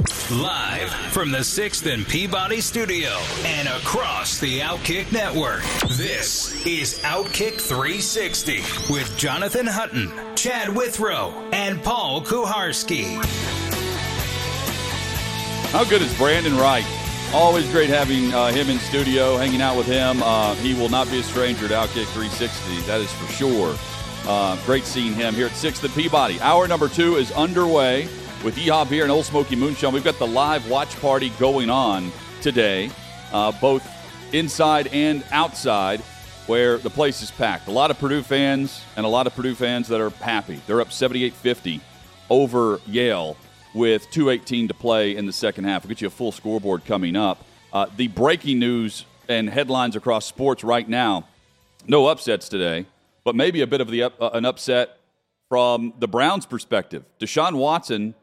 Live from the 6th and Peabody studio and across the Outkick network, this is Outkick 360 with Jonathan Hutton, Chad Withrow, and Paul Kuharsky. How good is Brandon Wright? Always great having uh, him in studio, hanging out with him. Uh, he will not be a stranger to Outkick 360, that is for sure. Uh, great seeing him here at 6th and Peabody. Hour number two is underway with Yeehaw Beer and Old Smoky Moonshine. We've got the live watch party going on today, uh, both inside and outside, where the place is packed. A lot of Purdue fans and a lot of Purdue fans that are happy. They're up 78 50 over Yale with 2.18 to play in the second half. We'll get you a full scoreboard coming up. Uh, the breaking news and headlines across sports right now no upsets today, but maybe a bit of the up, uh, an upset from the Browns' perspective. Deshaun Watson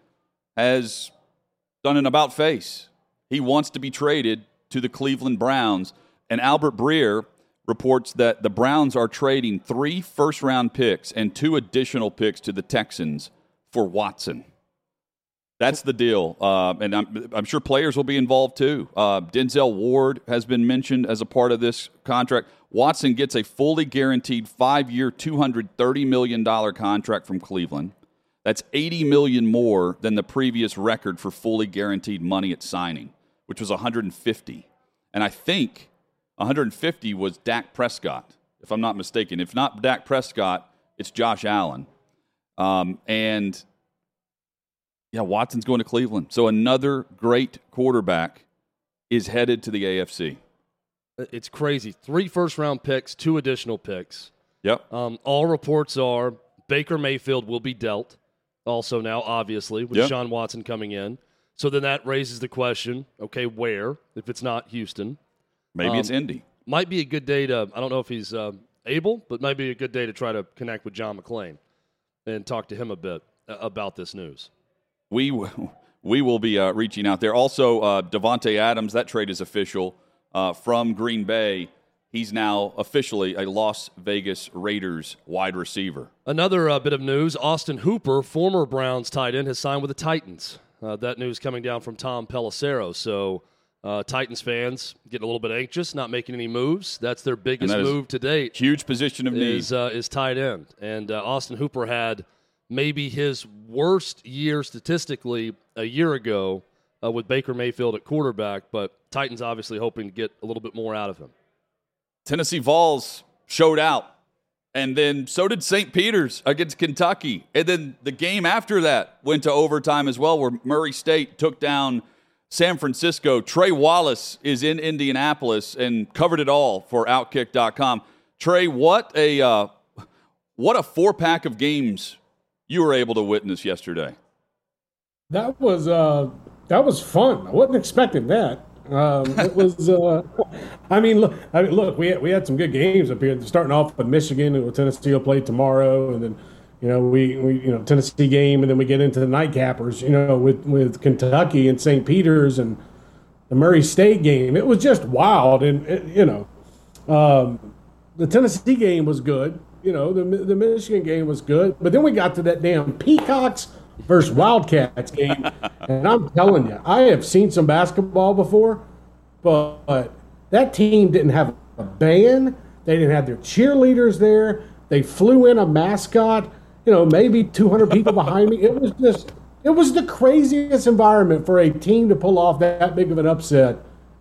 has done an about face. He wants to be traded to the Cleveland Browns. And Albert Breer reports that the Browns are trading three first round picks and two additional picks to the Texans for Watson. That's the deal. Uh, and I'm, I'm, sure players will be involved too. Uh, Denzel Ward has been mentioned as a part of this contract. Watson gets a fully guaranteed five year, $230 million contract from Cleveland. That's 80 million more than the previous record for fully guaranteed money at signing, which was 150. And I think 150 was Dak Prescott, if I'm not mistaken. If not Dak Prescott, it's Josh Allen. Um, and yeah, Watson's going to Cleveland. So another great quarterback is headed to the AFC. It's crazy. Three first round picks, two additional picks. Yep. Um, all reports are Baker Mayfield will be dealt also now, obviously, with yep. Sean Watson coming in. So then that raises the question okay, where? If it's not Houston, maybe um, it's Indy. Might be a good day to, I don't know if he's uh, able, but might be a good day to try to connect with John McClain and talk to him a bit uh, about this news. We, w- we will be uh, reaching out there. Also, uh, Davante Adams, that trade is official uh, from Green Bay He's now officially a Las Vegas Raiders wide receiver. Another uh, bit of news Austin Hooper, former Browns tight end, has signed with the Titans. Uh, that news coming down from Tom Pelissero. So, uh, Titans fans getting a little bit anxious, not making any moves. That's their biggest move to date. Huge position of need. Is, uh, is tight end. And uh, Austin Hooper had maybe his worst year statistically a year ago uh, with Baker Mayfield at quarterback, but Titans obviously hoping to get a little bit more out of him. Tennessee Vols showed out. And then so did St. Peter's against Kentucky. And then the game after that went to overtime as well, where Murray State took down San Francisco. Trey Wallace is in Indianapolis and covered it all for Outkick.com. Trey, what a uh, what a four pack of games you were able to witness yesterday. That was uh, that was fun. I wasn't expecting that. Um, it was. Uh, I mean, look. I mean, look. We had, we had some good games up here. Starting off with Michigan, and Tennessee will play tomorrow, and then you know we, we you know Tennessee game, and then we get into the nightcappers. You know, with with Kentucky and St. Peter's and the Murray State game. It was just wild, and it, you know, um, the Tennessee game was good. You know, the the Michigan game was good, but then we got to that damn Peacocks versus Wildcats game. and I'm telling you, I have seen some basketball before, but, but that team didn't have a band. They didn't have their cheerleaders there. They flew in a mascot, you know, maybe 200 people behind me. It was just, it was the craziest environment for a team to pull off that big of an upset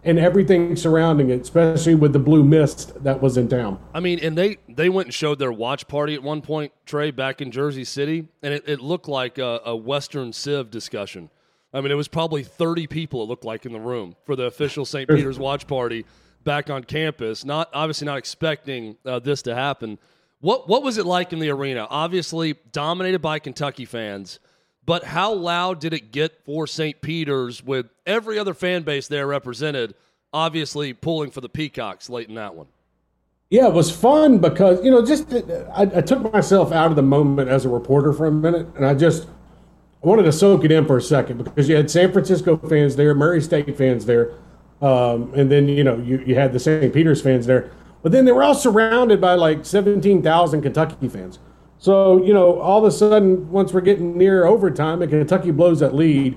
and everything surrounding it, especially with the blue mist that was in town. I mean, and they they went and showed their watch party at one point, Trey, back in Jersey City, and it, it looked like a, a Western Civ discussion. I mean, it was probably 30 people it looked like in the room for the official St. Peter's watch party back on campus. Not obviously not expecting uh, this to happen. What what was it like in the arena? Obviously dominated by Kentucky fans but how loud did it get for St. Peter's with every other fan base there represented, obviously pulling for the Peacocks late in that one? Yeah, it was fun because, you know, just I, I took myself out of the moment as a reporter for a minute and I just wanted to soak it in for a second because you had San Francisco fans there, Murray State fans there, um, and then, you know, you, you had the St. Peter's fans there. But then they were all surrounded by like 17,000 Kentucky fans. So, you know, all of a sudden, once we're getting near overtime and Kentucky blows that lead,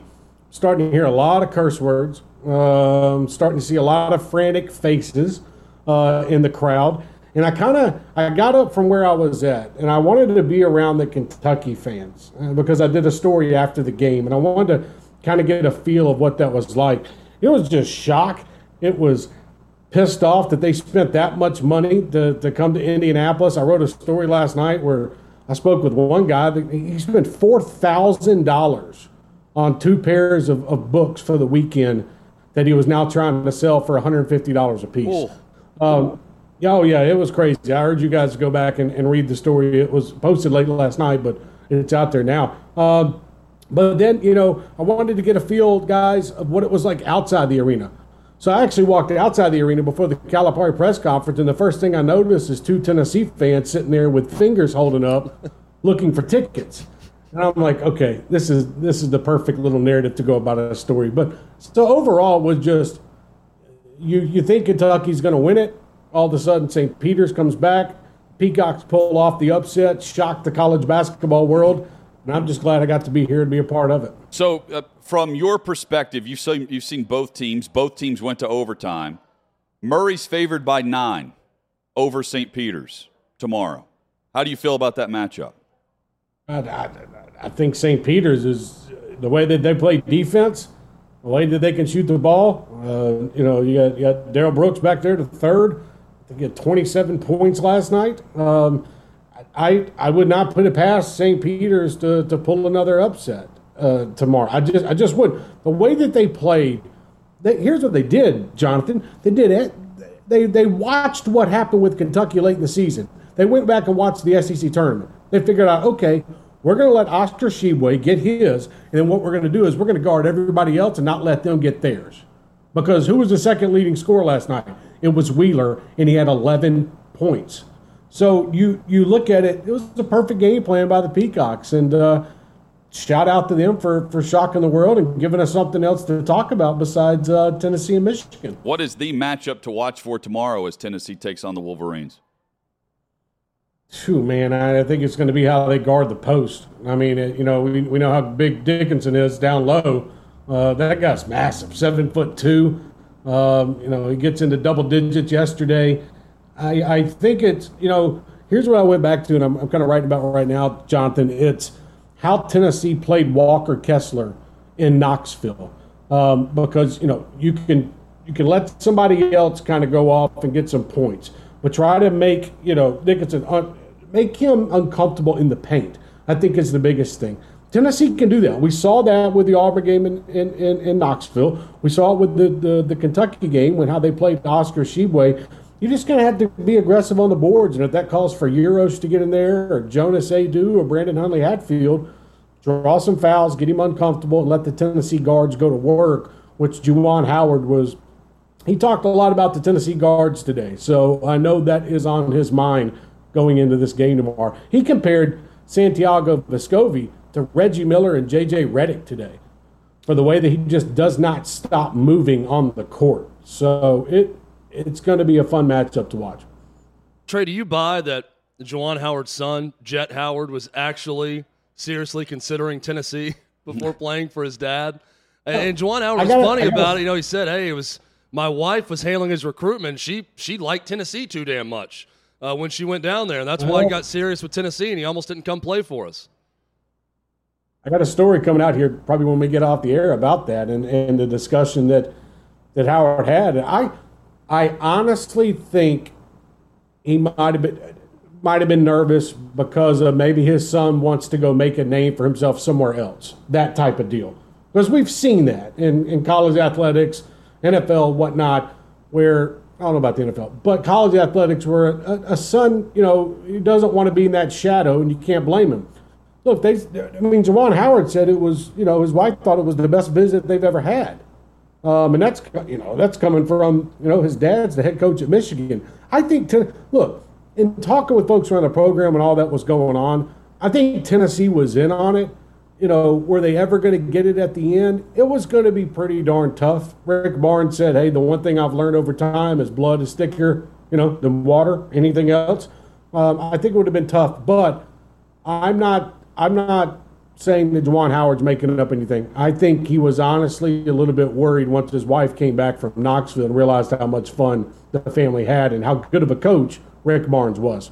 starting to hear a lot of curse words, um, starting to see a lot of frantic faces uh, in the crowd. And I kind of I got up from where I was at, and I wanted to be around the Kentucky fans uh, because I did a story after the game, and I wanted to kind of get a feel of what that was like. It was just shock. It was pissed off that they spent that much money to, to come to Indianapolis. I wrote a story last night where I spoke with one guy that he spent four thousand dollars on two pairs of, of books for the weekend that he was now trying to sell for $150 a piece. Um, oh yeah, it was crazy. I urge you guys to go back and, and read the story. It was posted late last night, but it's out there now. Um, but then, you know, I wanted to get a feel, guys, of what it was like outside the arena. So I actually walked outside the arena before the Calipari press conference, and the first thing I noticed is two Tennessee fans sitting there with fingers holding up, looking for tickets. And I'm like, okay, this is this is the perfect little narrative to go about a story. But so overall, it was just you you think Kentucky's going to win it. All of a sudden, St. Peter's comes back. Peacocks pull off the upset, shock the college basketball world, and I'm just glad I got to be here and be a part of it. So, uh, from your perspective, you've seen you've seen both teams. Both teams went to overtime. Murray's favored by nine over St. Peter's tomorrow. How do you feel about that matchup? I, I, I think St. Peter's is the way that they play defense, the way that they can shoot the ball. Uh, you know, you got, you got Daryl Banks back there to third. I think he had 27 points last night. Um, I I would not put it past St. Peter's to, to pull another upset uh, tomorrow. I just I just would. The way that they played, they, here's what they did, Jonathan. They did it. They they watched what happened with Kentucky late in the season. They went back and watched the SEC tournament. They figured out, okay, we're going to let Oscar Tshiebwe get his, and then what we're going to do is we're going to guard everybody else and not let them get theirs. Because who was the second leading scorer last night? It was Wheeler, and he had 11 points. So you you look at it, it was a perfect game plan by the Peacocks, and uh, shout out to them for for shocking the world and giving us something else to talk about besides uh, Tennessee and Michigan. What is the matchup to watch for tomorrow as Tennessee takes on the Wolverines? Phew, man, I think it's going to be how they guard the post. I mean, you know, we, we know how big Dickinson is down low. Uh, that guy's massive, seven foot two. Um, you know, he gets into double digits yesterday. I, I think it's, you know, here's what I went back to, and I'm, I'm kind of writing about right now, Jonathan. It's how Tennessee played Walker Kessler in Knoxville. Um, because, you know, you can you can let somebody else kind of go off and get some points, but try to make, you know, Dickinson un- make him uncomfortable in the paint. I think is the biggest thing. Tennessee can do that. We saw that with the Auburn game in, in, in, in Knoxville. We saw it with the, the, the, Kentucky game when how they played Oscar Tshiebwe. You're just going to have to be aggressive on the boards. And if that calls for Uros to get in there or Jonas Aidoo, or Brandon Huntley Hatfield, draw some fouls, get him uncomfortable, and let the Tennessee guards go to work, which Juwan Howard was. He talked a lot about the Tennessee guards today. So I know that is on his mind going into this game tomorrow. He compared Santiago Vescovi to Reggie Miller and J.J. Redick today for the way that he just does not stop moving on the court. So it it's going to be a fun matchup to watch. Trey, do you buy that Juwan Howard's son, Jett Howard, was actually seriously considering Tennessee before playing for his dad? And, Juwan Howard was gotta, funny about it. You know, he said, "Hey, it was my wife was hailing his recruitment. She she liked Tennessee too damn much." uh, when she went down there, and that's why he got serious with Tennessee, and he almost didn't come play for us. I got a story coming out here probably when we get off the air about that and, and the discussion that that Howard had. I I honestly think he might have been might have been nervous because of maybe his son wants to go make a name for himself somewhere else. That type of deal. Because we've seen that in, in college athletics, NFL, whatnot, where I don't know about the NFL, but college athletics where a, a son, you know, he doesn't want to be in that shadow, and you can't blame him. look, they. I mean, Juwan Howard said it was. You know, his wife thought it was the best visit they've ever had. Um, and that's you know that's coming from you know his dad's the head coach at Michigan. I think to look in talking with folks around the program and all that was going on, I think Tennessee was in on it. You know, were they ever going to get it at the end? It was going to be pretty darn tough. Rick Barnes said, "Hey, the one thing I've learned over time is blood is thicker, you know, than water. Anything else." Um, I think it would have been tough, but I'm not. I'm not saying that Juwan Howard's making it up anything. I think he was honestly a little bit worried once his wife came back from Knoxville and realized how much fun the family had and how good of a coach Rick Barnes was.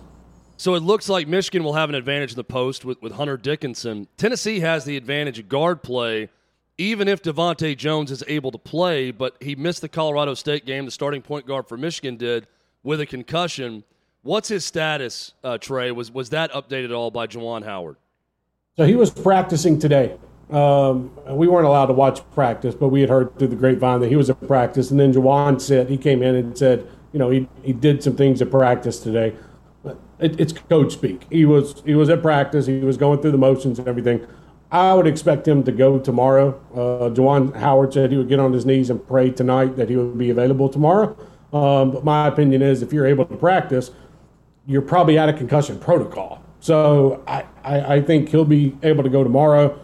So it looks like Michigan will have an advantage in the post with, with Hunter Dickinson. Tennessee has the advantage of guard play, even if DeVante' Jones is able to play, but he missed the Colorado State game. The starting point guard for Michigan did with a concussion. What's his status, uh, Trey? Was was that updated at all by Juwan Howard? So he was practicing today. Um, we weren't allowed to watch practice, but we had heard through the grapevine that he was at practice. And then Juwan said he came in and said, you know, he, he did some things at practice today. It, it's coach speak. He was he was at practice. He was going through the motions and everything. I would expect him to go tomorrow. Uh, Juwan Howard said he would get on his knees and pray tonight that he would be available tomorrow. Um, but my opinion is, if you're able to practice, you're probably out of concussion protocol. So I, I, I think he'll be able to go tomorrow.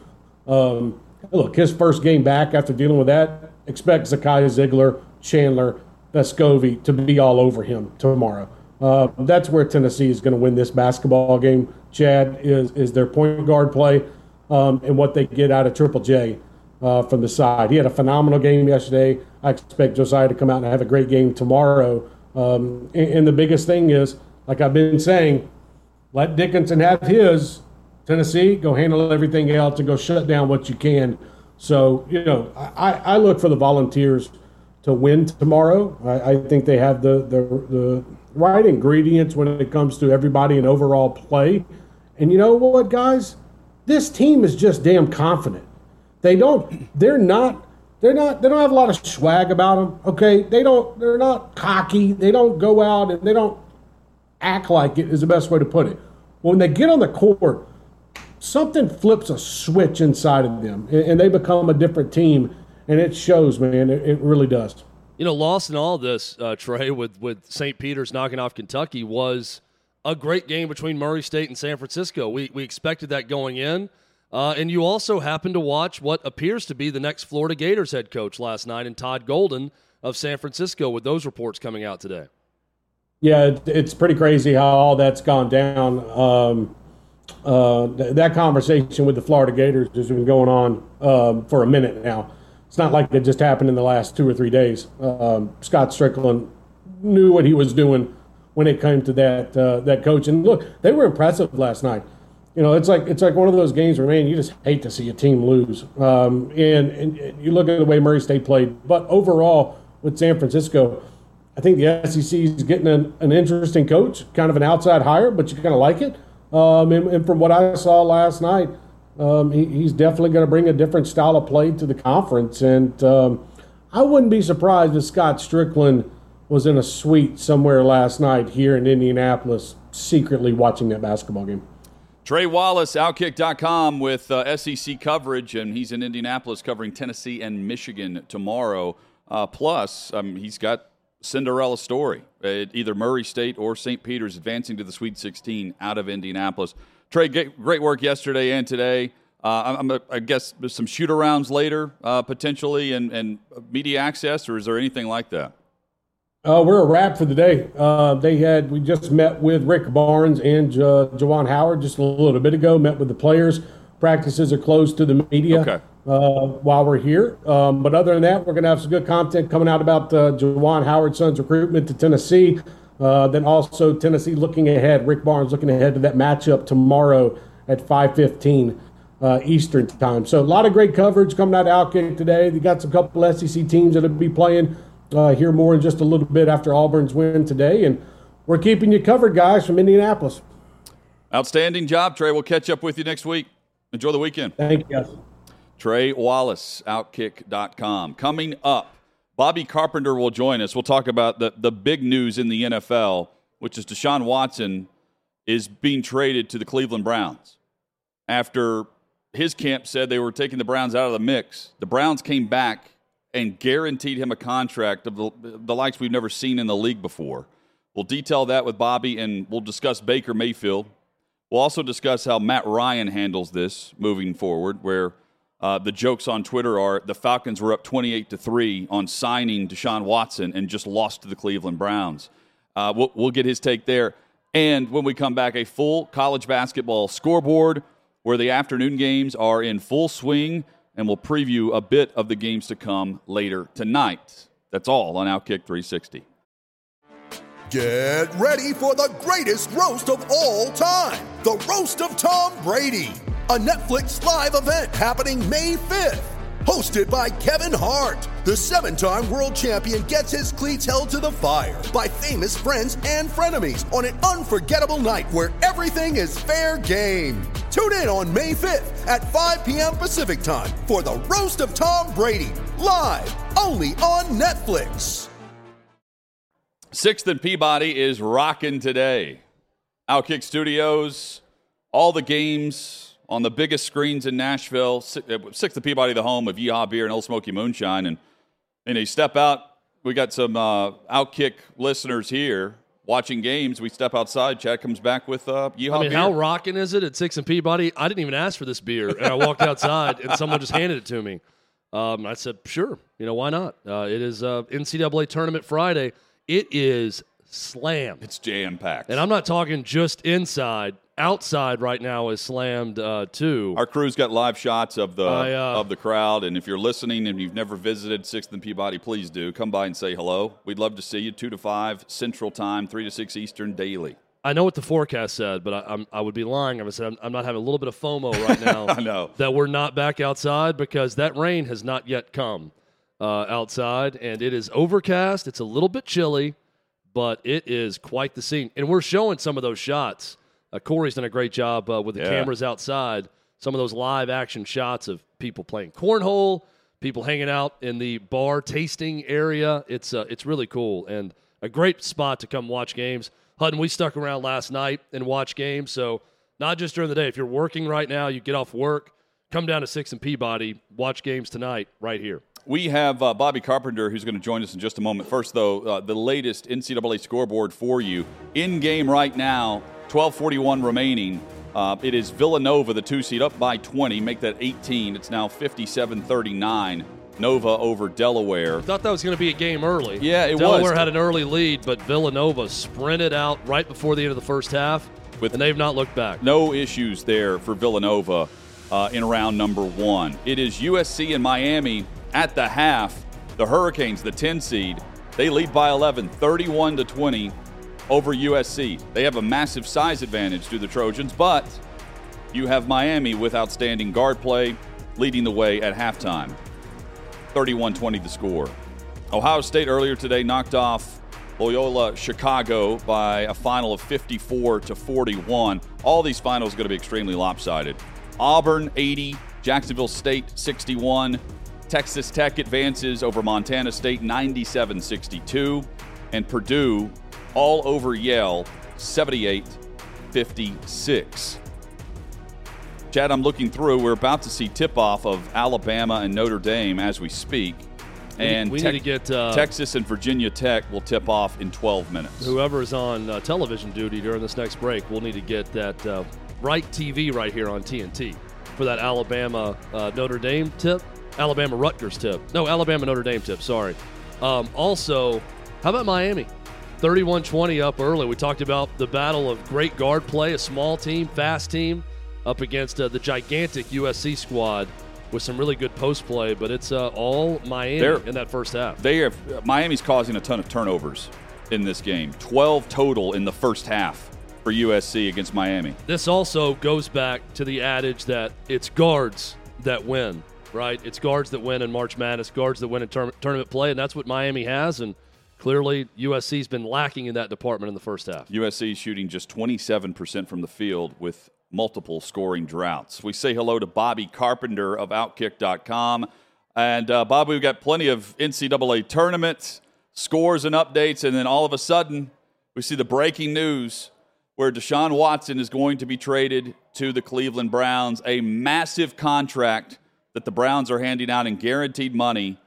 Um, look, his first game back after dealing with that, expect Zakai Zeigler, Chandler, Vescovi to be all over him tomorrow. Uh, that's where Tennessee is going to win this basketball game. Chad is is their point guard play um, and what they get out of Triple J uh, from the side. He had a phenomenal game yesterday. I expect Josiah to come out and have a great game tomorrow. Um, and, and the biggest thing is, like I've been saying, let Dickinson have his. Tennessee, go handle everything else and go shut down what you can. So, you know, I, I look for the volunteers to win tomorrow. I, I think they have the, the, the right ingredients when it comes to everybody and overall play. And you know what, guys? This team is just damn confident. They don't, they're not, they're not, they don't have a lot of swag about them, okay? They don't, they're not cocky. They don't go out and they don't act like it, is the best way to put it. When they get on the court, something flips a switch inside of them and, they become a different team. And it shows, man. It, really does. You know, lost in all this, uh, Trey, with, with St. Peter's knocking off Kentucky was a great game between Murray State and San Francisco. We, we expected that going in. Uh, and you also happened to watch what appears to be the next Florida Gators head coach last night in Todd Golden of San Francisco with those reports coming out today. Yeah, it's pretty crazy how all that's gone down. Um, uh, th- that conversation with the Florida Gators has been going on um, for a minute now. It's not like it just happened in the last two or three days. Um, Scott Stricklin knew what he was doing when it came to that uh, that coach. And look, they were impressive last night. You know, it's like it's like one of those games where man, you just hate to see a team lose. Um, and, and you look at the way Murray State played, but overall with San Francisco I think the SEC is getting an, an interesting coach, kind of an outside hire, but you kind of like it. Um, and, and, from what I saw last night, um, he, he's definitely going to bring a different style of play to the conference. And um, I wouldn't be surprised if Scott Stricklin was in a suite somewhere last night here in Indianapolis, secretly watching that basketball game. Trey Wallace, Outkick.com with uh, SEC coverage, and he's in Indianapolis covering Tennessee and Michigan tomorrow. Uh, plus, um, he's got Cinderella story. Either Murray State or St. Peter's advancing to the Sweet 16 out of Indianapolis. Trey, great work yesterday and today. Uh, I'm, I guess some shoot arounds later, uh, potentially, and, and media access, or is there anything like that? Uh, we're a wrap for the day. Uh, they had we just met with Rick Barnes and uh, Juwan Howard just a little bit ago. Met with the players. Practices are closed to the media. Okay uh, while we're here. Um, but other than that, we're going to have some good content coming out about uh, Juwan Howard's son's recruitment to Tennessee. Uh, then also Tennessee looking ahead. Rick Barnes looking ahead to that matchup tomorrow at 5:15 uh, Eastern time. So a lot of great coverage coming out of Outkick today. They got some couple SEC teams that'll be playing uh, here more in just a little bit after Auburn's win today, and we're keeping you covered, guys, from Indianapolis. Outstanding job, Trey. We'll catch up with you next week. Enjoy the weekend. Thank you, guys. Trey Wallace, Outkick.com. Coming up, Bobby Carpenter will join us. We'll talk about the, the big news in the NFL, which is Deshaun Watson is being traded to the Cleveland Browns. after his camp said they were taking the Browns out of the mix. The Browns came back and guaranteed him a contract of the, the likes we've never seen in the league before. We'll detail that with Bobby, and we'll discuss Baker Mayfield. We'll also discuss how Matt Ryan handles this moving forward, where uh, the jokes on Twitter are the Falcons were up 28 to 3 on signing Deshaun Watson and just lost to the Cleveland Browns. Uh, we'll, we'll get his take there. And when we come back, a full college basketball scoreboard where the afternoon games are in full swing, and we'll preview a bit of the games to come later tonight. That's all on Outkick 360. Get ready for the greatest roast of all time the Roast of Tom Brady, a Netflix live event happening May 5th. Hosted by Kevin Hart, the seven time world champion gets his cleats held to the fire by famous friends and frenemies on an unforgettable night where everything is fair game. Tune in on May 5th at 5 p.m. Pacific time for the Roast of Tom Brady, live only on Netflix. Sixth and Peabody is rocking today. Outkick Studios, all the games on the biggest screens in Nashville. Uh, Sixth and Peabody, the home of Yeehaw Beer and Old Smoky Moonshine. And, and you step out, we got some uh, Outkick listeners here watching games. We step outside. Chad comes back with uh, Yeehaw I mean, Beer. how rocking is it at Six and Peabody? I didn't even ask for this beer, and I walked outside, and someone just handed it to me. Um, I said, "Sure, you know why not?" Uh, it is uh, NCAA tournament Friday. It is slam. It's jam packed. And I'm not talking just inside. Outside right now is slammed uh, too. Our crew's got live shots of the I, uh, of the crowd, and if you're listening and you've never visited Sixth and Peabody, please do come by and say hello. We'd love to see you. Two to five Central Time, three to six Eastern daily. I know what the forecast said, but I, I'm, I would be lying if I said I'm, I'm not having a little bit of FOMO right now. I know. that we're not back outside because that rain has not yet come uh, outside, and it is overcast. It's a little bit chilly, but it is quite the scene. And we're showing some of those shots. Uh, Corey's done a great job uh, with the Yeah. cameras outside. Some of those live action shots of people playing cornhole, people hanging out in the bar tasting area. It's uh, it's really cool and a great spot to come watch games. Hutton, we stuck around last night and watched games. So not just during the day. If you're working right now, you get off work, come down to Six and Peabody, watch games tonight right here. We have uh, Bobby Carpenter who's going to join us in just a moment. First, though, uh, the latest NCAA scoreboard for you in game right now. 12:41 remaining. Uh, it is Villanova, the two seed, up by 20. Make that 18. It's now 57-39. Nova over Delaware. Thought that was going to be a game early. Yeah, it Delaware was. Delaware had an early lead, but Villanova sprinted out right before the end of the first half, With- and they've not looked back. No issues there for Villanova uh, in round number one. It is USC and Miami at the half. The Hurricanes, the 10 seed, they lead by 11, 31 to 20 over USC. They have a massive size advantage to the Trojans, but you have Miami with outstanding guard play leading the way at halftime. 31 20 the score. Ohio State earlier today knocked off Loyola Chicago by a final of 54 to 41. All these finals are going to be extremely lopsided. Auburn 80, Jacksonville State 61, Texas Tech advances over Montana State 97 62, and Purdue all over Yale 78 56. Chad, I'm looking through. We're about to see tip off of Alabama and Notre Dame as we speak. And we Tech- need to get uh, Texas and Virginia Tech will tip off in 12 minutes. whoever is on uh, television duty during this next break. We'll need to get that uh, right TV right here on TNT for that Alabama uh, Notre Dame tip, Alabama Rutgers tip. No, Alabama Notre Dame tip. Sorry. Um, also, how about Miami? 31-20 up early. We talked about the battle of great guard play, a small team, fast team, up against uh, the gigantic USC squad with some really good post play. But it's uh, all Miami They're- in that first half. They are Miami's causing a ton of turnovers in this game. 12 total in the first half for USC against Miami. This also goes back to the adage that it's guards that win, right? It's guards that win in March Madness, guards that win in tourna- tournament play, and that's what Miami has. And clearly, USC's been lacking in that department in the first half. USC is shooting just 27% from the field with multiple scoring droughts. We say hello to Bobby Carpenter of Outkick.com. And uh, Bobby, we've got plenty of NCAA tournament scores and updates. And then all of a sudden, we see the breaking news where Deshaun Watson is going to be traded to the Cleveland Browns, a massive contract that the Browns are handing out in guaranteed money,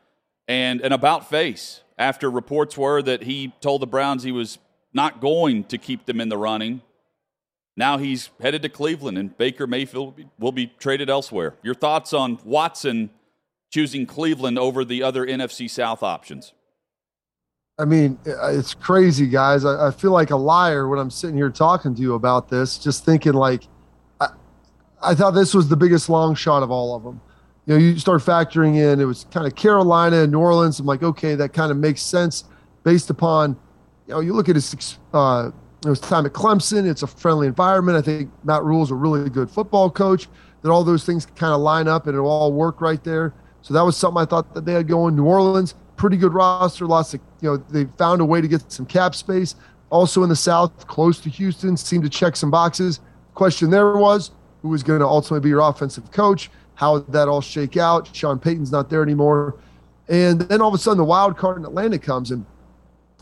and an about face after reports were that he told the Browns he was not going to keep them in the running. Now he's headed to Cleveland, and Baker Mayfield will be, traded elsewhere. Your thoughts on Watson choosing Cleveland over the other NFC South options? I mean, uh, it's crazy, guys. I, I, feel like a liar when I'm sitting here talking to you about this, just thinking like, I, I thought this was the biggest long shot of all of them. You know, you start factoring in, it was kind of Carolina and New Orleans. I'm like, okay, that kind of makes sense based upon, you know, you look at his, uh, it was time at Clemson. It's a friendly environment. I think Matt Rhule's a really good football coach. That all those things kind of line up and it'll all work right there. So that was something I thought that they had going. New Orleans, pretty good roster. Lots of, you know, they found a way to get some cap space. Also in the South, close to Houston, seemed to check some boxes. Question there was who was going to ultimately be your offensive coach? How did that all shake out? Sean Payton's not there anymore. And then all of a sudden, the wild card in Atlanta comes. And,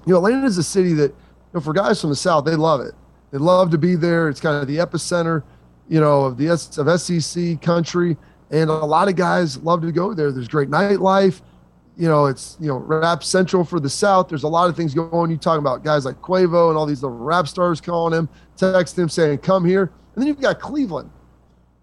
you know, Atlanta is a city that, you know, for guys from the South, they love it. They love to be there. It's kind of the epicenter, you know, of the of SEC country. And a lot of guys love to go there. There's great nightlife you know, it's you know rap central for the South. There's a lot of things going on. You talking about guys like Quavo and all these little rap stars calling him, text him saying, "Come here." And then you've got Cleveland.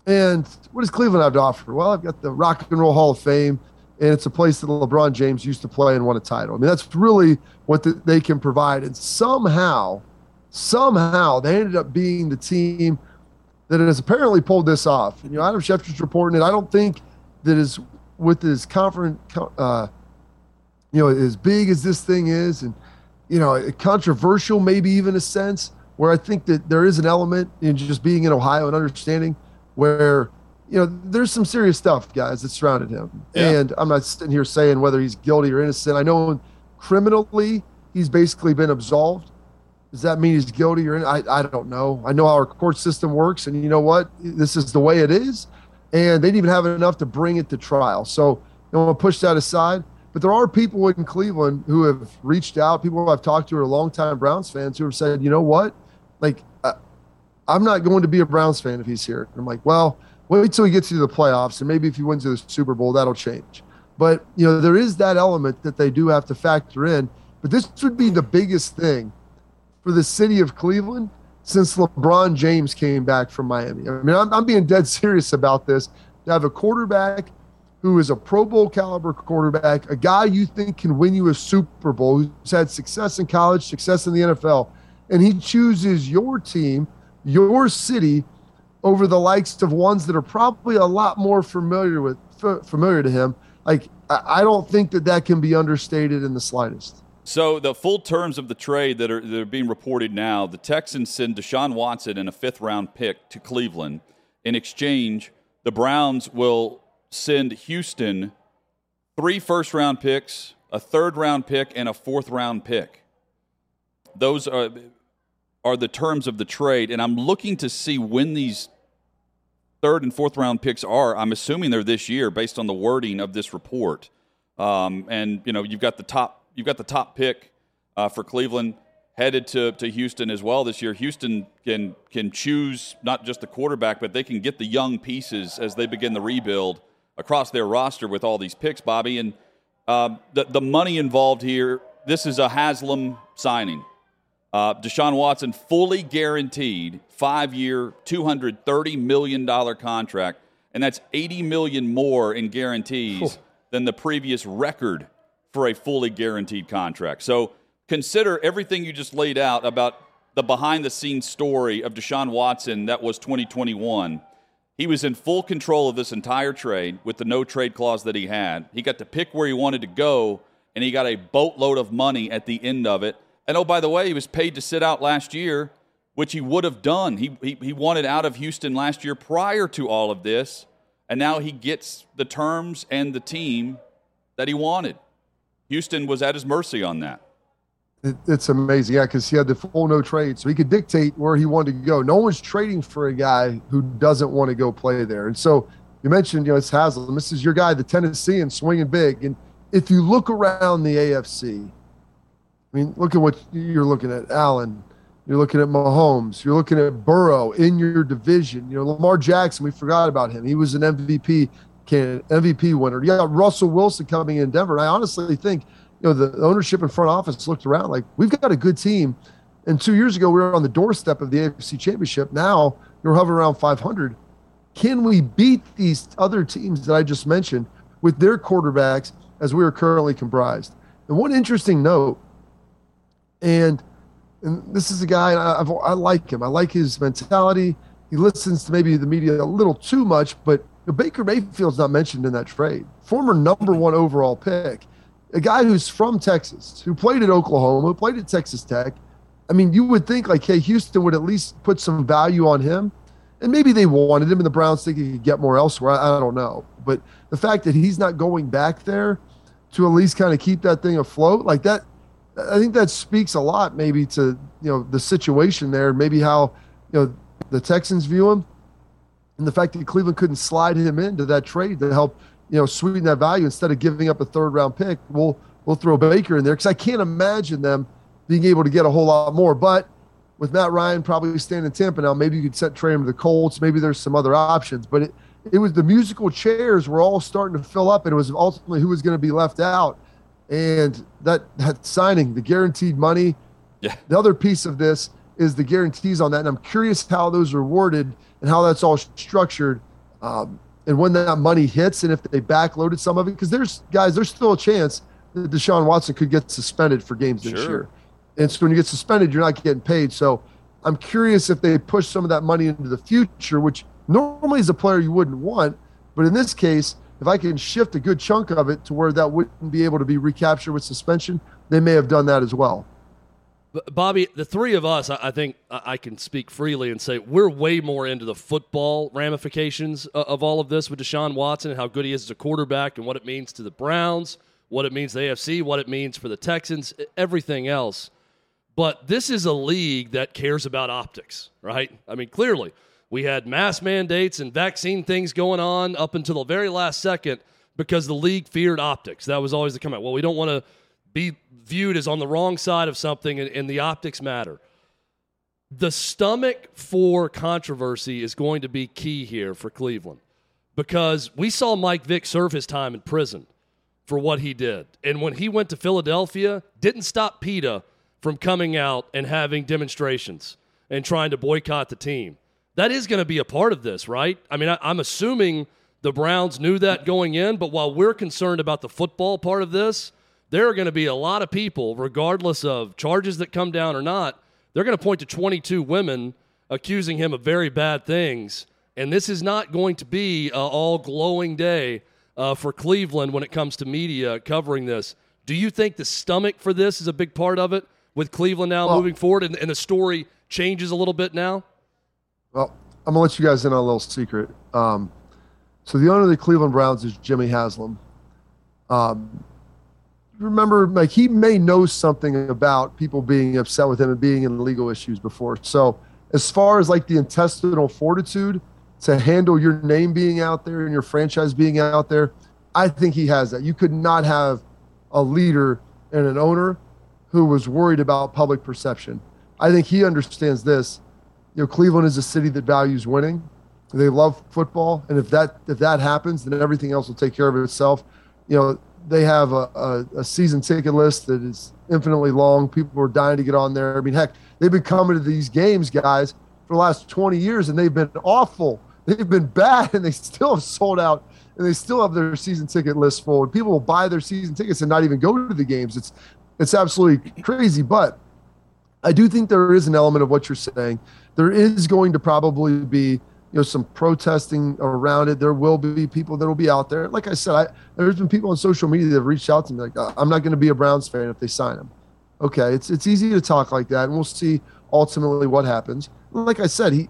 And what does Cleveland have to offer? Well, I've got the Rock and Roll Hall of Fame, and it's a place that LeBron James used to play and won a title. I mean, that's really what the, they can provide. And somehow, somehow, they ended up being the team that has apparently pulled this off. And, you know, Adam Schefter's reporting it. I don't think that is with his conference. Uh, you know, as big as this thing is, and you know, controversial, maybe even a sense where I think that there is an element in just being in Ohio and understanding where you know there's some serious stuff, guys, that surrounded him. Yeah. And I'm not sitting here saying whether he's guilty or innocent. I know criminally he's basically been absolved. Does that mean he's guilty or in, I, I don't know. I know how our court system works, and you know what? This is the way it is. And they didn't even have enough to bring it to trial. So know, I'm gonna push that aside. But there are people in Cleveland who have reached out, people I've talked to are longtime Browns fans who have said, you know what? Like, I'm not going to be a Browns fan if he's here. And I'm like, well, wait till he gets to the playoffs, and maybe if he wins the Super Bowl, that'll change. But, you know, there is that element that they do have to factor in. But this would be the biggest thing for the city of Cleveland since LeBron James came back from Miami. I mean, I'm, I'm being dead serious about this. To have a quarterback who is a Pro Bowl caliber quarterback, a guy you think can win you a Super Bowl, who's had success in college, success in the NFL, and he chooses your team, your city, over the likes of ones that are probably a lot more familiar with f- familiar to him. Like I don't think that that can be understated in the slightest. So the full terms of the trade that are that are being reported now, the Texans send Deshaun Watson and a fifth round pick to Cleveland. In exchange, the Browns will send Houston three first round picks, a third round pick, and a fourth round pick. Those are, are the terms of the trade. And I'm looking to see when these third and fourth round picks are. I'm assuming they're this year based on the wording of this report. Um, and you know, you've got the top you've got the top pick uh, for Cleveland headed to, to Houston as well this year. Houston can can choose not just the quarterback, but they can get the young pieces as they begin the rebuild across their roster with all these picks, Bobby. And uh, the, the money involved here, this is a Haslam signing. Uh, Deshaun Watson fully guaranteed five year, $230 million contract, and that's 80 million more in guarantees than the previous record for a fully guaranteed contract. So consider everything you just laid out about the behind the scenes story of Deshaun Watson that was 2021 he was in full control of this entire trade with the no trade clause that he had. He got to pick where he wanted to go, and he got a boatload of money at the end of it. And oh, by the way, he was paid to sit out last year, which he would have done. He, he, he wanted out of Houston last year prior to all of this, and now he gets the terms and the team that he wanted. Houston was at his mercy on that. It, it's amazing, yeah, because he had the full no trade, so he could dictate where he wanted to go. No one's trading for a guy who doesn't want to go play there. And so you mentioned, you know, it's Haslam. This is your guy, the Tennessean, swinging big. And if you look around the AFC, I mean, look at what you're looking at, Allen, You're looking at Mahomes. You're looking at Burrow in your division. You know, Lamar Jackson, we forgot about him. He was an MVP candidate, MVP winner. You got Russell Wilson coming in Denver. And I honestly think, you know, the ownership and front office looked around like we've got a good team. And two years ago, we were on the doorstep of the AFC Championship. Now you're hovering around 500. Can we beat these other teams that I just mentioned with their quarterbacks as we are currently comprised? And one interesting note, and and this is a guy I, I've, like him. I like his mentality. He listens to maybe the media a little too much, but Baker Mayfield's not mentioned in that trade. Former number one overall pick, a guy who's from Texas, who played at Oklahoma, who played at Texas Tech. I mean, you would think like, hey, Houston would at least put some value on him, and maybe they wanted him, and the Browns think he could get more elsewhere. I, I don't know, but the fact that he's not going back there to at least kind of keep that thing afloat, like that, I think that speaks a lot, maybe to you know the situation there, maybe how you know the Texans view him, and the fact that Cleveland couldn't slide him into that trade to help you know sweeten that value instead of giving up a third round pick. We'll we'll throw Baker in there because I can't imagine them being able to get a whole lot more. But with Matt Ryan probably staying in Tampa now, maybe you could set trade him to the Colts. Maybe there's some other options, but it it was the musical chairs were all starting to fill up, and it was ultimately who was going to be left out and that that signing, the guaranteed money. Yeah. The other piece of this is the guarantees on that, and I'm curious how those are worded and how that's all structured, um, and when that money hits, and if they backloaded some of it, because there's guys, there's still a chance that Deshaun Watson could get suspended for games this Sure. year, and so when you get suspended, you're not getting paid. So I'm curious if they push some of that money into the future, which normally as a player you wouldn't want, but in this case, if I can shift a good chunk of it to where that wouldn't be able to be recaptured with suspension, they may have done that as well. Bobby, the three of us, I think I can speak freely and say we're way more into the football ramifications of all of this with Deshaun Watson and how good he is as a quarterback and what it means to the Browns, what it means to the AFC, what it means for the Texans, everything else. But this is a league that cares about optics, right? I mean, clearly, we had mass mandates and vaccine things going on up until the very last second because the league feared optics. That was always the comment. Well, we don't want to be viewed as on the wrong side of something, and, and the optics matter. The stomach for controversy is going to be key here for Cleveland because we saw Mike Vick serve his time in prison for what he did. And when he went to Philadelphia, didn't stop PETA from coming out and having demonstrations and trying to boycott the team. That is going to be a part of this, right? I mean, I, I'm assuming the Browns knew that going in, but while we're concerned about the football part of this, there are going to be a lot of people, regardless of charges that come down or not, they're going to point to 22 women accusing him of very bad things. And this is not going to be a all glowing day uh, for Cleveland when it comes to media covering this. Do you think the stomach for this is a big part of it with Cleveland now Well- moving forward and, and the story changes a little bit now? Well, I'm gonna let you guys in on a little secret. Um, so the owner of the Cleveland Browns is Jimmy Haslam. Um, remember, like he may know something about people being upset with him and being in legal issues before. So as far as like the intestinal fortitude to handle your name being out there and your franchise being out there, I think he has that. You could not have a leader and an owner who was worried about public perception. I think he understands this you know, Cleveland is a city that values winning. They love football, and if that if that happens, then everything else will take care of itself. You know, they have a, a, a season ticket list that is infinitely long. People are dying to get on there. I mean, heck, they've been coming to these games, guys, for the last 20 years, and they've been awful. They've been bad, and they still have sold out, and they still have their season ticket list full. And people will buy their season tickets and not even go to the games. It's it's absolutely crazy, but I do think there is an element of what you're saying. There is going to probably be, you know, some protesting around it. There will be people that will be out there. Like I said, I, there's been people on social media that have reached out to me like, "Uh, I'm not going to be a Browns fan if they sign him. Okay, it's it's easy to talk like that, and we'll see ultimately what happens. Like I said, he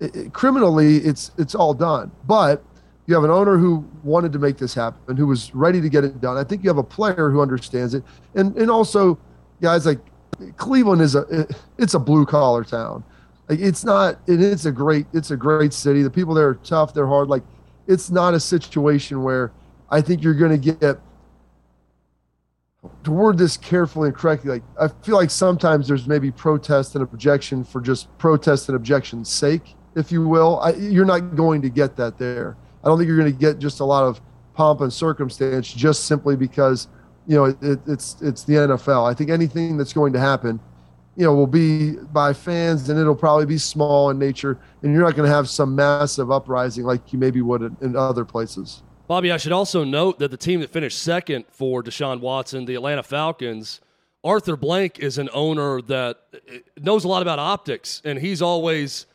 it- criminally, it's it's all done, but. You have an owner who wanted to make this happen, who was ready to get it done. I think you have a player who understands it, and and also guys like Cleveland is a it's a blue collar town. Like it's not it is a great it's a great city. The people there are tough, they're hard. Like it's not a situation where I think you're going to get to word this carefully and correctly, like I feel like sometimes there's maybe protest and objection for just protest and objection's sake, if you will. I, you're not going to get that there. I don't think you're going to get just a lot of pomp and circumstance just simply because you know it, it's it's the NFL. I think anything that's going to happen, you know, will be by fans and it'll probably be small in nature, and you're not going to have some massive uprising like you maybe would in, in other places. Bobby, I should also note that the team that finished second for Deshaun Watson, the Atlanta Falcons, Arthur Blank is an owner that eh, knows a lot about optics, and he's always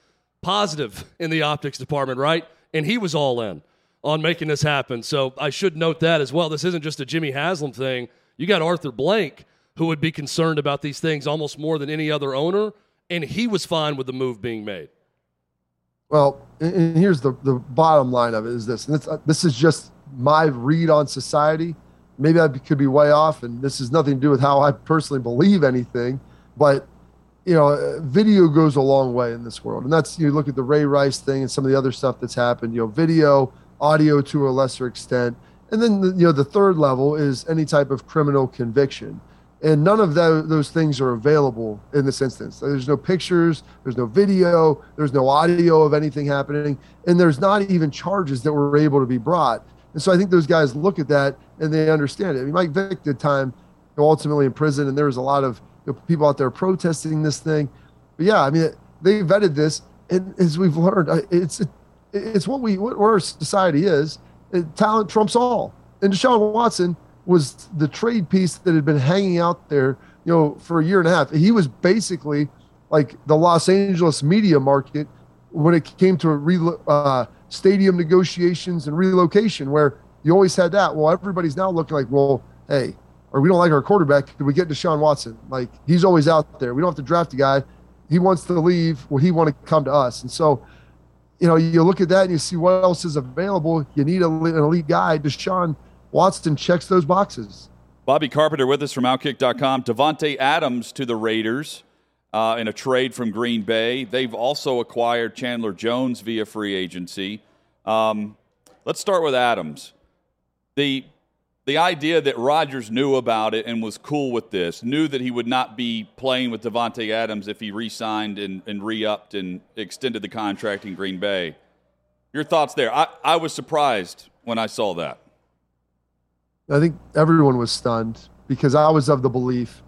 positive in the optics department, right? And he was all in on making this happen. So I should note that as well. This isn't just a Jimmy Haslam thing. You got Arthur Blank, who would be concerned about these things almost more than any other owner, and he was fine with the move being made. Well, and here's the, the bottom line of it is this, and this, uh, this is just my read on society. Maybe I could be way off, and this has nothing to do with how I personally believe anything, but you know, video goes a long way in this world, and that's you look at the Ray Rice thing and some of the other stuff that's happened. You know, video, audio to a lesser extent, and then the, you know the third level is any type of criminal conviction and none of those, those things are available in this instance. There's no pictures there's no video there's no audio of anything happening and there's not even charges that were able to be brought. And so i think those guys look at that and they understand it. I mean mike vick did time ultimately in prison and there was a lot of you know, people out there protesting this thing. But yeah i mean they vetted this and as we've learned it's it's what we what our society is. Talent trumps all. And deshaun watson was the trade piece that had been hanging out there, you know, for a year and a half. He was basically like the Los Angeles media market when it came to re- uh, stadium negotiations and relocation, where you always had that. Well, everybody's now looking like, well, hey, or we don't like our quarterback. Did we get Deshaun Watson? Like he's always out there. We don't have to draft a guy. He wants to leave. Well, he want to come to us. And so, you know, you look at that and you see what else is available. You need a, an elite guy. Deshaun – Watson checks those boxes. Bobby Carpenter with us from Outkick.com. Davante Adams to the Raiders uh, in a trade from Green Bay. They've also acquired Chandler Jones via free agency. Um, let's start with Adams. The the idea that Rodgers knew about it and was cool with this, knew that he would not be playing with Davante Adams if he re-signed and, and re-upped and extended the contract in Green Bay. Your thoughts there? I, I was surprised when I saw that. I think everyone was stunned because I was of the belief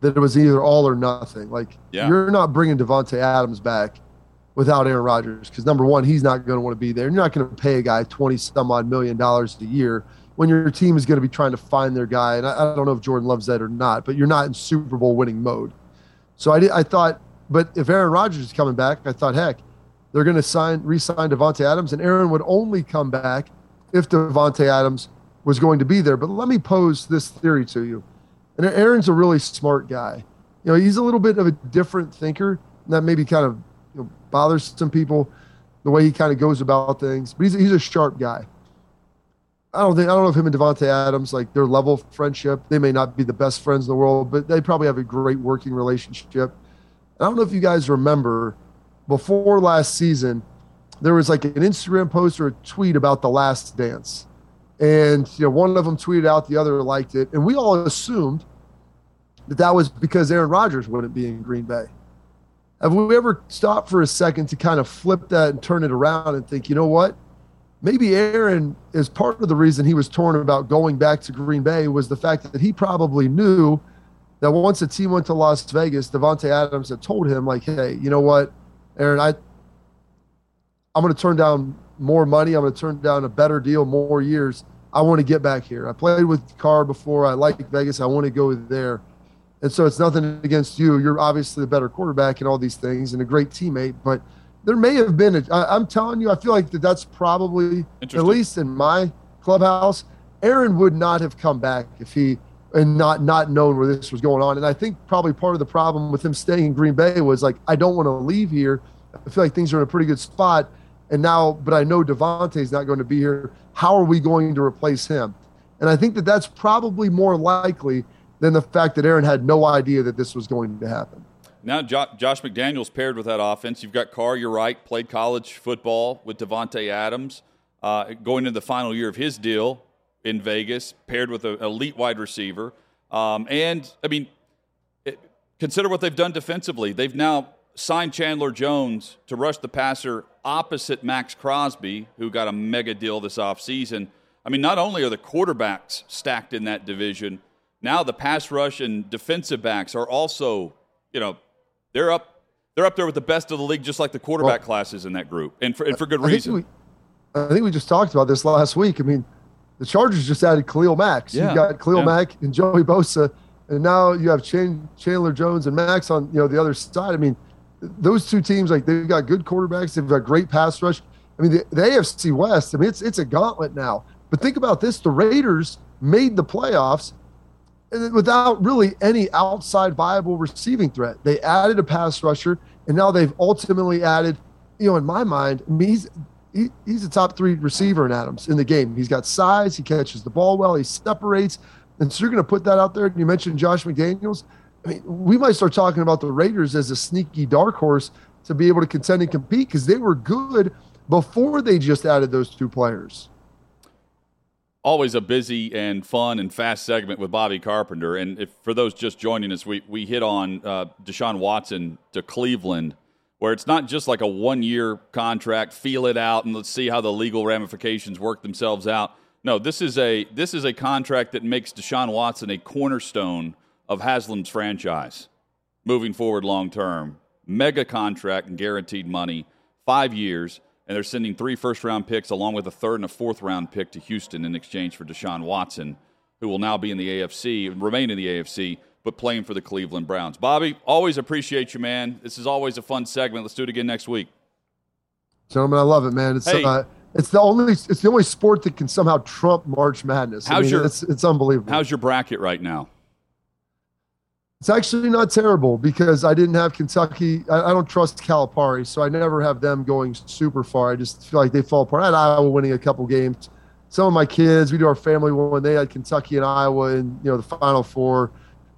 that it was either all or nothing. Like yeah. you're not bringing Davante Adams back without Aaron Rodgers because number one, he's not going to want to be there. You're not going to pay a guy twenty some odd million dollars a year when your team is going to be trying to find their guy. And I, I, don't know if Jordan loves that or not, but you're not in Super Bowl winning mode. So I did, I thought, but if Aaron Rodgers is coming back, I thought, heck, they're going to sign re-sign Davante Adams, and Aaron would only come back if Davante Adams was going to be there. But let me pose this theory to you. And Aaron's a really smart guy. You know, he's a little bit of a different thinker. And that maybe kind of you know, bothers some people, the way he kind of goes about things. But he's, he's a sharp guy. I don't think I don't know if him and Davante Adams like their level of friendship. They may not be the best friends in the world, but they probably have a great working relationship. I don't know if you guys remember before last season, there was like an Instagram post or a tweet about the Last Dance and you know one of them tweeted out the other liked it and we all assumed that that was because aaron rodgers wouldn't be in green bay have we ever stopped for a second to kind of flip that and turn it around and think you know what maybe aaron is part of the reason he was torn about going back to green bay was the fact that he probably knew that once the team went to las vegas davante adams had told him like hey you know what aaron i i'm going to turn down more money. I'm going to turn down a better deal, more years. I want to get back here. I played with Carr before. I like Vegas. I want to go there. And so it's nothing against you. You're obviously a better quarterback and all these things and a great teammate. But there may have been, a, I, I'm telling you, I feel like that that's probably, at least in my clubhouse, Aaron would not have come back if he and not not known where this was going on. And I think probably part of the problem with him staying in Green Bay was like, I don't want to leave here. I feel like things are in a pretty good spot. And now, but I know Davante's not going to be here. How are we going to replace him? And I think that that's probably more likely than the fact that Aaron had no idea that this was going to happen. Now, Josh McDaniels paired with that offense. You've got Carr, you're right, played college football with Davante Adams, uh, going into the final year of his deal in Vegas, paired with an elite wide receiver. Um, and I mean, it, consider what they've done defensively. They've now signed Chandler Jones to rush the passer opposite Maxx Crosby, who got a mega deal this offseason. I mean, not only are the quarterbacks stacked in that division, now the pass rush and defensive backs are also, you know, they're up they're up there with the best of the league, just like the quarterback well, classes in that group, and for, and for good I reason. Think we, I think we just talked about this last week. I mean, the Chargers just added Khalil Mack. So yeah. You got Khalil yeah. Mack and Joey Bosa, and now you have Chandler Jones and Max on you know the other side. I mean, those two teams like they've got good quarterbacks. They've got great pass rush. I mean, the, the AFC West. I mean, it's it's a gauntlet now. But think about this: the Raiders made the playoffs without really any outside viable receiving threat. They added a pass rusher, and now they've ultimately added, you know, in my mind, I mean, he's he, he's a top three receiver in Adams in the game. He's got size, he catches the ball well, he separates, and so you're going to put that out there. And you mentioned Josh McDaniels. I mean, we might start talking about the Raiders as a sneaky dark horse to be able to contend and compete because they were good before they just added those two players always a busy and fun and fast segment with Bobby Carpenter. And if, for those just joining us, we, we hit on uh, Deshaun Watson to Cleveland, where it's not just like a one year contract, feel it out, and let's see how the legal ramifications work themselves out. No, this is a this is a contract that makes Deshaun Watson a cornerstone of Haslam's franchise moving forward long term. Mega contract and guaranteed money, five years and they're sending three first round picks along with a third and a fourth round pick to Houston in exchange for Deshaun Watson, who will now be in the AFC and remain in the AFC, but playing for the Cleveland Browns. Bobby, always appreciate you, man. This is always a fun segment. Let's do it again next week. Gentlemen, I love it, man. It's hey. uh, it's the only it's the only sport that can somehow trump March Madness. How's I mean, your, it's, it's unbelievable. How's your bracket right now? It's actually not terrible because I didn't have Kentucky. I, I, don't trust Calipari, so I never have them going super far. I just feel like they fall apart. I had Iowa winning a couple games. Some of my kids, we do our family one. They had Kentucky and Iowa in you know the Final Four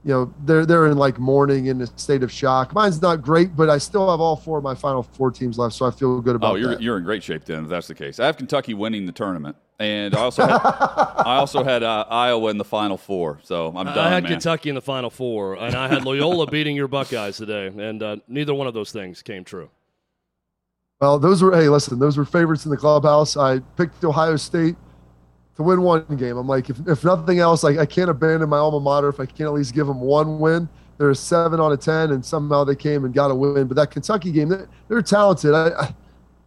you know they're they're in like mourning in a state of shock. Mine's not great, but I still have all four of my final four teams left, so I feel good about. Oh, you're that. you're in great shape then. If that's the case, I have Kentucky winning the tournament, and I also had, I also had uh, Iowa in the final four. So I'm done. I had man. Kentucky in the final four, and I had Loyola beating your Buckeyes today, and uh, neither one of those things came true. Well, those were hey, listen, those were favorites in the clubhouse. I picked Ohio State to win one game. I'm like, if, if nothing else, like I can't abandon my alma mater if I can't at least give them one win. They're a seven on a ten, and somehow they came and got a win. But that Kentucky game, they're, they're talented. I, I,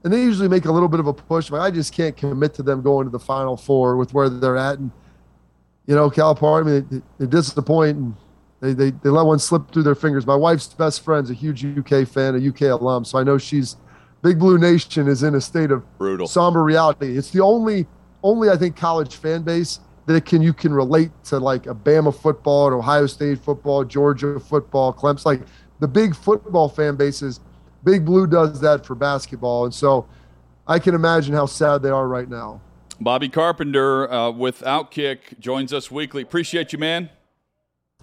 and they usually make a little bit of a push, but I just can't commit to them going to the Final Four with where they're at. And you know, Calipari, I mean, they, they disappoint and they, they they let one slip through their fingers. My wife's best friend's a huge UK fan, a UK alum, so I know she's Big Blue Nation is in a state of brutal somber reality. It's the only only I think college fan base that can you can relate to like a Bama football, and Ohio State football, Georgia football, Clemson, like the big football fan bases. Big Blue does that for basketball, and so I can imagine how sad they are right now. Bobby Carpenter uh, with Outkick joins us weekly. Appreciate you, man.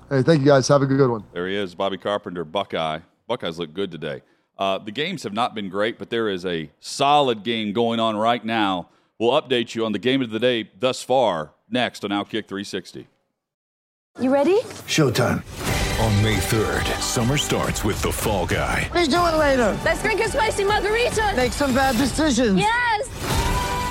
Hey, thank you guys. Have a good one. There he is, Bobby Carpenter, Buckeye. Buckeyes look good today. Uh, the games have not been great, but there is a solid game going on right now We'll update you on the game of the day thus far next on Outkick 360. You ready? Showtime. On May 3rd, summer starts with The Fall Guy. Let's do it later. Let's drink a spicy margarita. Make some bad decisions. Yes.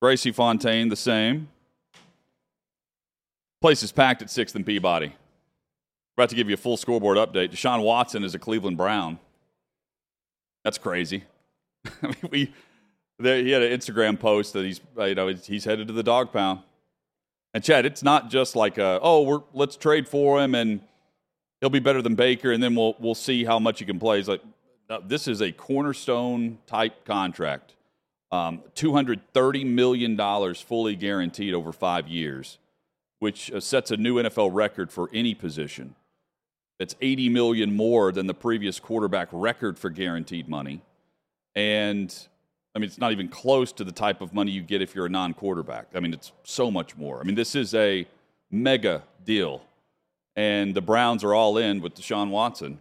Gracie Fontaine, the same. Place is packed at 6th and Peabody. About to give you a full scoreboard update. Deshaun Watson is a Cleveland Brown. That's crazy. I mean, we there, he had an Instagram post that he's you know he's headed to the dog pound. And Chad, it's not just like a, oh we're let's trade for him and he'll be better than Baker and then we'll we'll see how much he can play. It's like this is a cornerstone type contract. Um, $230 million fully guaranteed over five years, which uh, sets a new NFL record for any position. It's 80 million more than the previous quarterback record for guaranteed money. And I mean, it's not even close to the type of money you get if you're a non quarterback. I mean, it's so much more. I mean, this is a mega deal. And the Browns are all in with Deshaun Watson.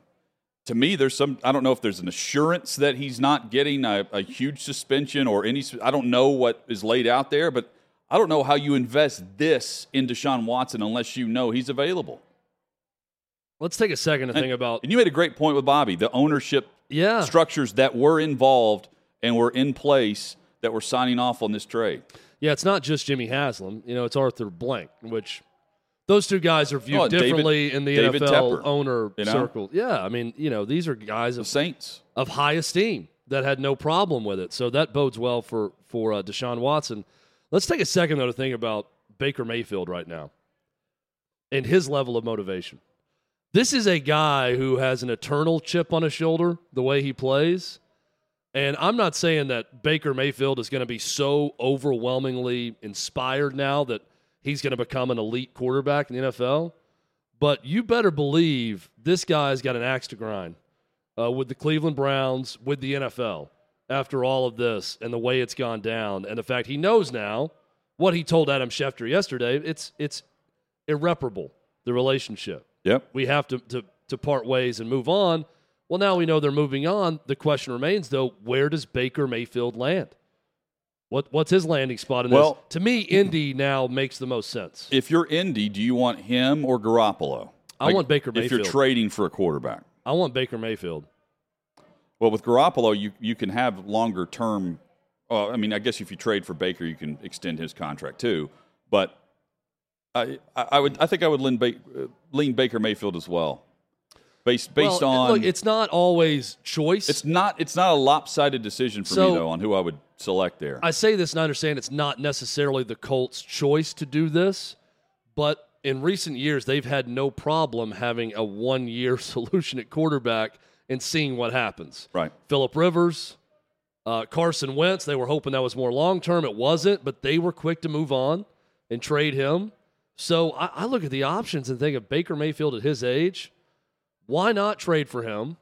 To me, there's some, I don't know if there's an assurance that he's not getting a, a huge suspension or any, I don't know what is laid out there, but I don't know how you invest this in Deshaun Watson unless you know he's available. Let's take a second to And- think about. And you made a great point with Bobby. The ownership Yeah. structures that were involved and were in place that were signing off on this trade. Yeah, it's not just Jimmy Haslam. You know, it's Arthur Blank, which those two guys are viewed Oh, David- differently in the David NFL Tepper, owner you know? circle. Yeah, I mean, you know, these are guys The of, Saints. of high esteem that had no problem with it. So that bodes well for for uh, Deshaun Watson. Let's take a second though to think about Baker Mayfield right now and his level of motivation. This is a guy who has an eternal chip on his shoulder the way he plays. And I'm not saying that Baker Mayfield is going to be so overwhelmingly inspired now that he's going to become an elite quarterback in the NFL. But you better believe this guy's got an axe to grind uh, with the Cleveland Browns, with the NFL after all of this and the way it's gone down. And the fact he knows now what he told Adam Schefter yesterday, it's, it's irreparable, the relationship. Yep. We have to, to, to part ways and move on. Well, now we know they're moving on. The question remains, though, where does Baker Mayfield land? What, what's his landing spot in Well- this? To me, Indy now makes the most sense. If you're Indy, do you want him or Garoppolo? I want Baker If you're trading for a quarterback. I want Baker Mayfield. Well, with Garoppolo, you, you can have longer term. Well, I mean, I guess if you trade for Baker, you can extend his contract too. But I, I I would, I think I would lean, ba- uh, lean Baker Mayfield as well, based based Well, on. look, it's not always choice. it's not it's not a lopsided decision for So- me though on who I would select there. I say this and I understand it's not necessarily the Colts' choice to do this, but in recent years, they've had no problem having a one year solution at quarterback and seeing what happens. right. Philip Rivers, uh, Carson Wentz, they were hoping that was more long term. It wasn't, but they were quick to move on and trade him. So I, I look at the options and think of Baker Mayfield at his age. Why not trade for him?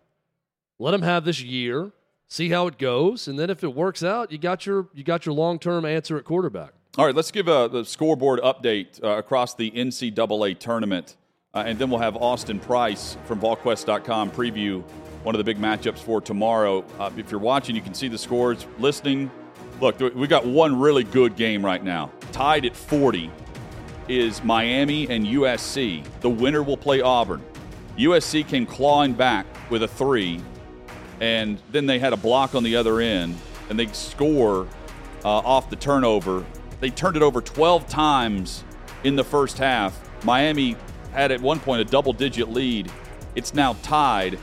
Let him have this year, see how it goes, and then if it works out, you got your you got your long term answer at quarterback. All right, let's give a the scoreboard update uh, across the NCAA tournament, uh, and then we'll have Austin Price from VolQuest.com preview one of the big matchups for tomorrow. Uh, if you're watching, you can see the scores. Listening, look, we got one really good game right now. Tied at 40 is Miami and USC. The winner will play Auburn. USC came clawing back with a three, and then they had a block on the other end, and they score uh, off the turnover. They turned it over 12 times in the first half. Miami had at one point a double digit lead. It's now tied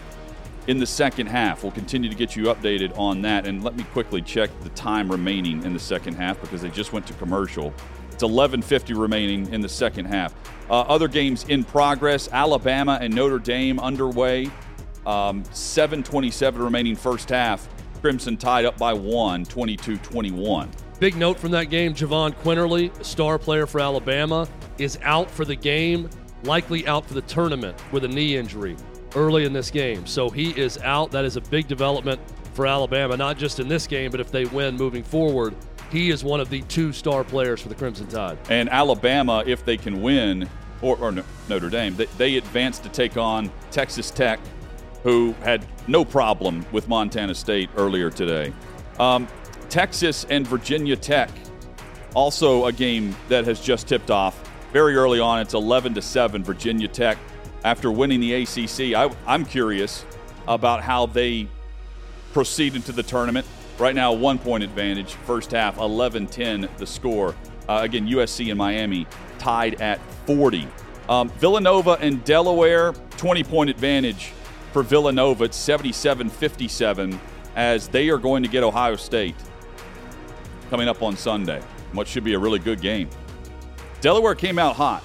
in the second half. We'll continue to get you updated on that. And let me quickly check the time remaining in the second half because they just went to commercial. It's 11:50 remaining in the second half. Uh, other games in progress: Alabama and Notre Dame underway. Um, 7:27 remaining first half. Crimson tied up by one, 22-21. Big note from that game Jahvon Quinerly, star player for Alabama, is out for the game, likely out for the tournament with a knee injury early in this game. So he is out. That is a big development for Alabama, not just in this game, but if they win moving forward. He is one of the two star players for the Crimson Tide. And Alabama, if they can win, or, or Notre Dame, they, they advance to take on Texas Tech, who had no problem with Montana State earlier today. Um, Texas and Virginia Tech, also a game that has just tipped off very early on. It's 11 to 7, Virginia Tech. After winning the ACC, I, I'm curious about how they proceed into the tournament. Right now, one point advantage. First half, 11 10 the score. Uh, again, USC and Miami tied at 40. Um, Villanova and Delaware, 20 point advantage for Villanova. It's 77 57 as they are going to get Ohio State coming up on Sunday. What should be a really good game. Delaware came out hot,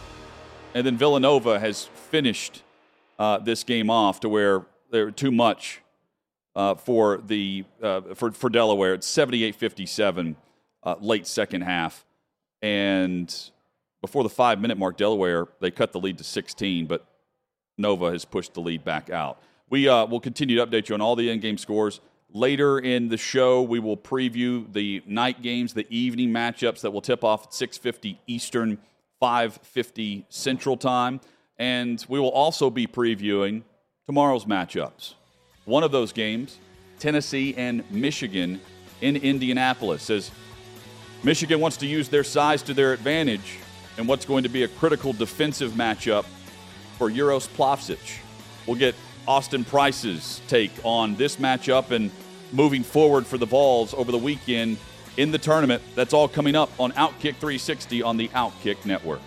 and then Villanova has finished uh, this game off to where they're too much uh, for the uh, for for Delaware. It's 78-57 uh, late second half, and before the five minute mark, Delaware they cut the lead to 16. But Nova has pushed the lead back out. We uh, will continue to update you on all the end game scores. Later in the show, we will preview the night games, the evening matchups that will tip off at 6:50 Eastern, 5:50 Central Time, and we will also be previewing tomorrow's matchups. One of those games, Tennessee and Michigan in Indianapolis, Says Michigan wants to use their size to their advantage in what's going to be a critical defensive matchup for Uros Plavsic. We'll get Austin Price's take on this matchup and moving forward for the Vols over the weekend in the tournament. That's all coming up on Outkick 360 on the Outkick Network.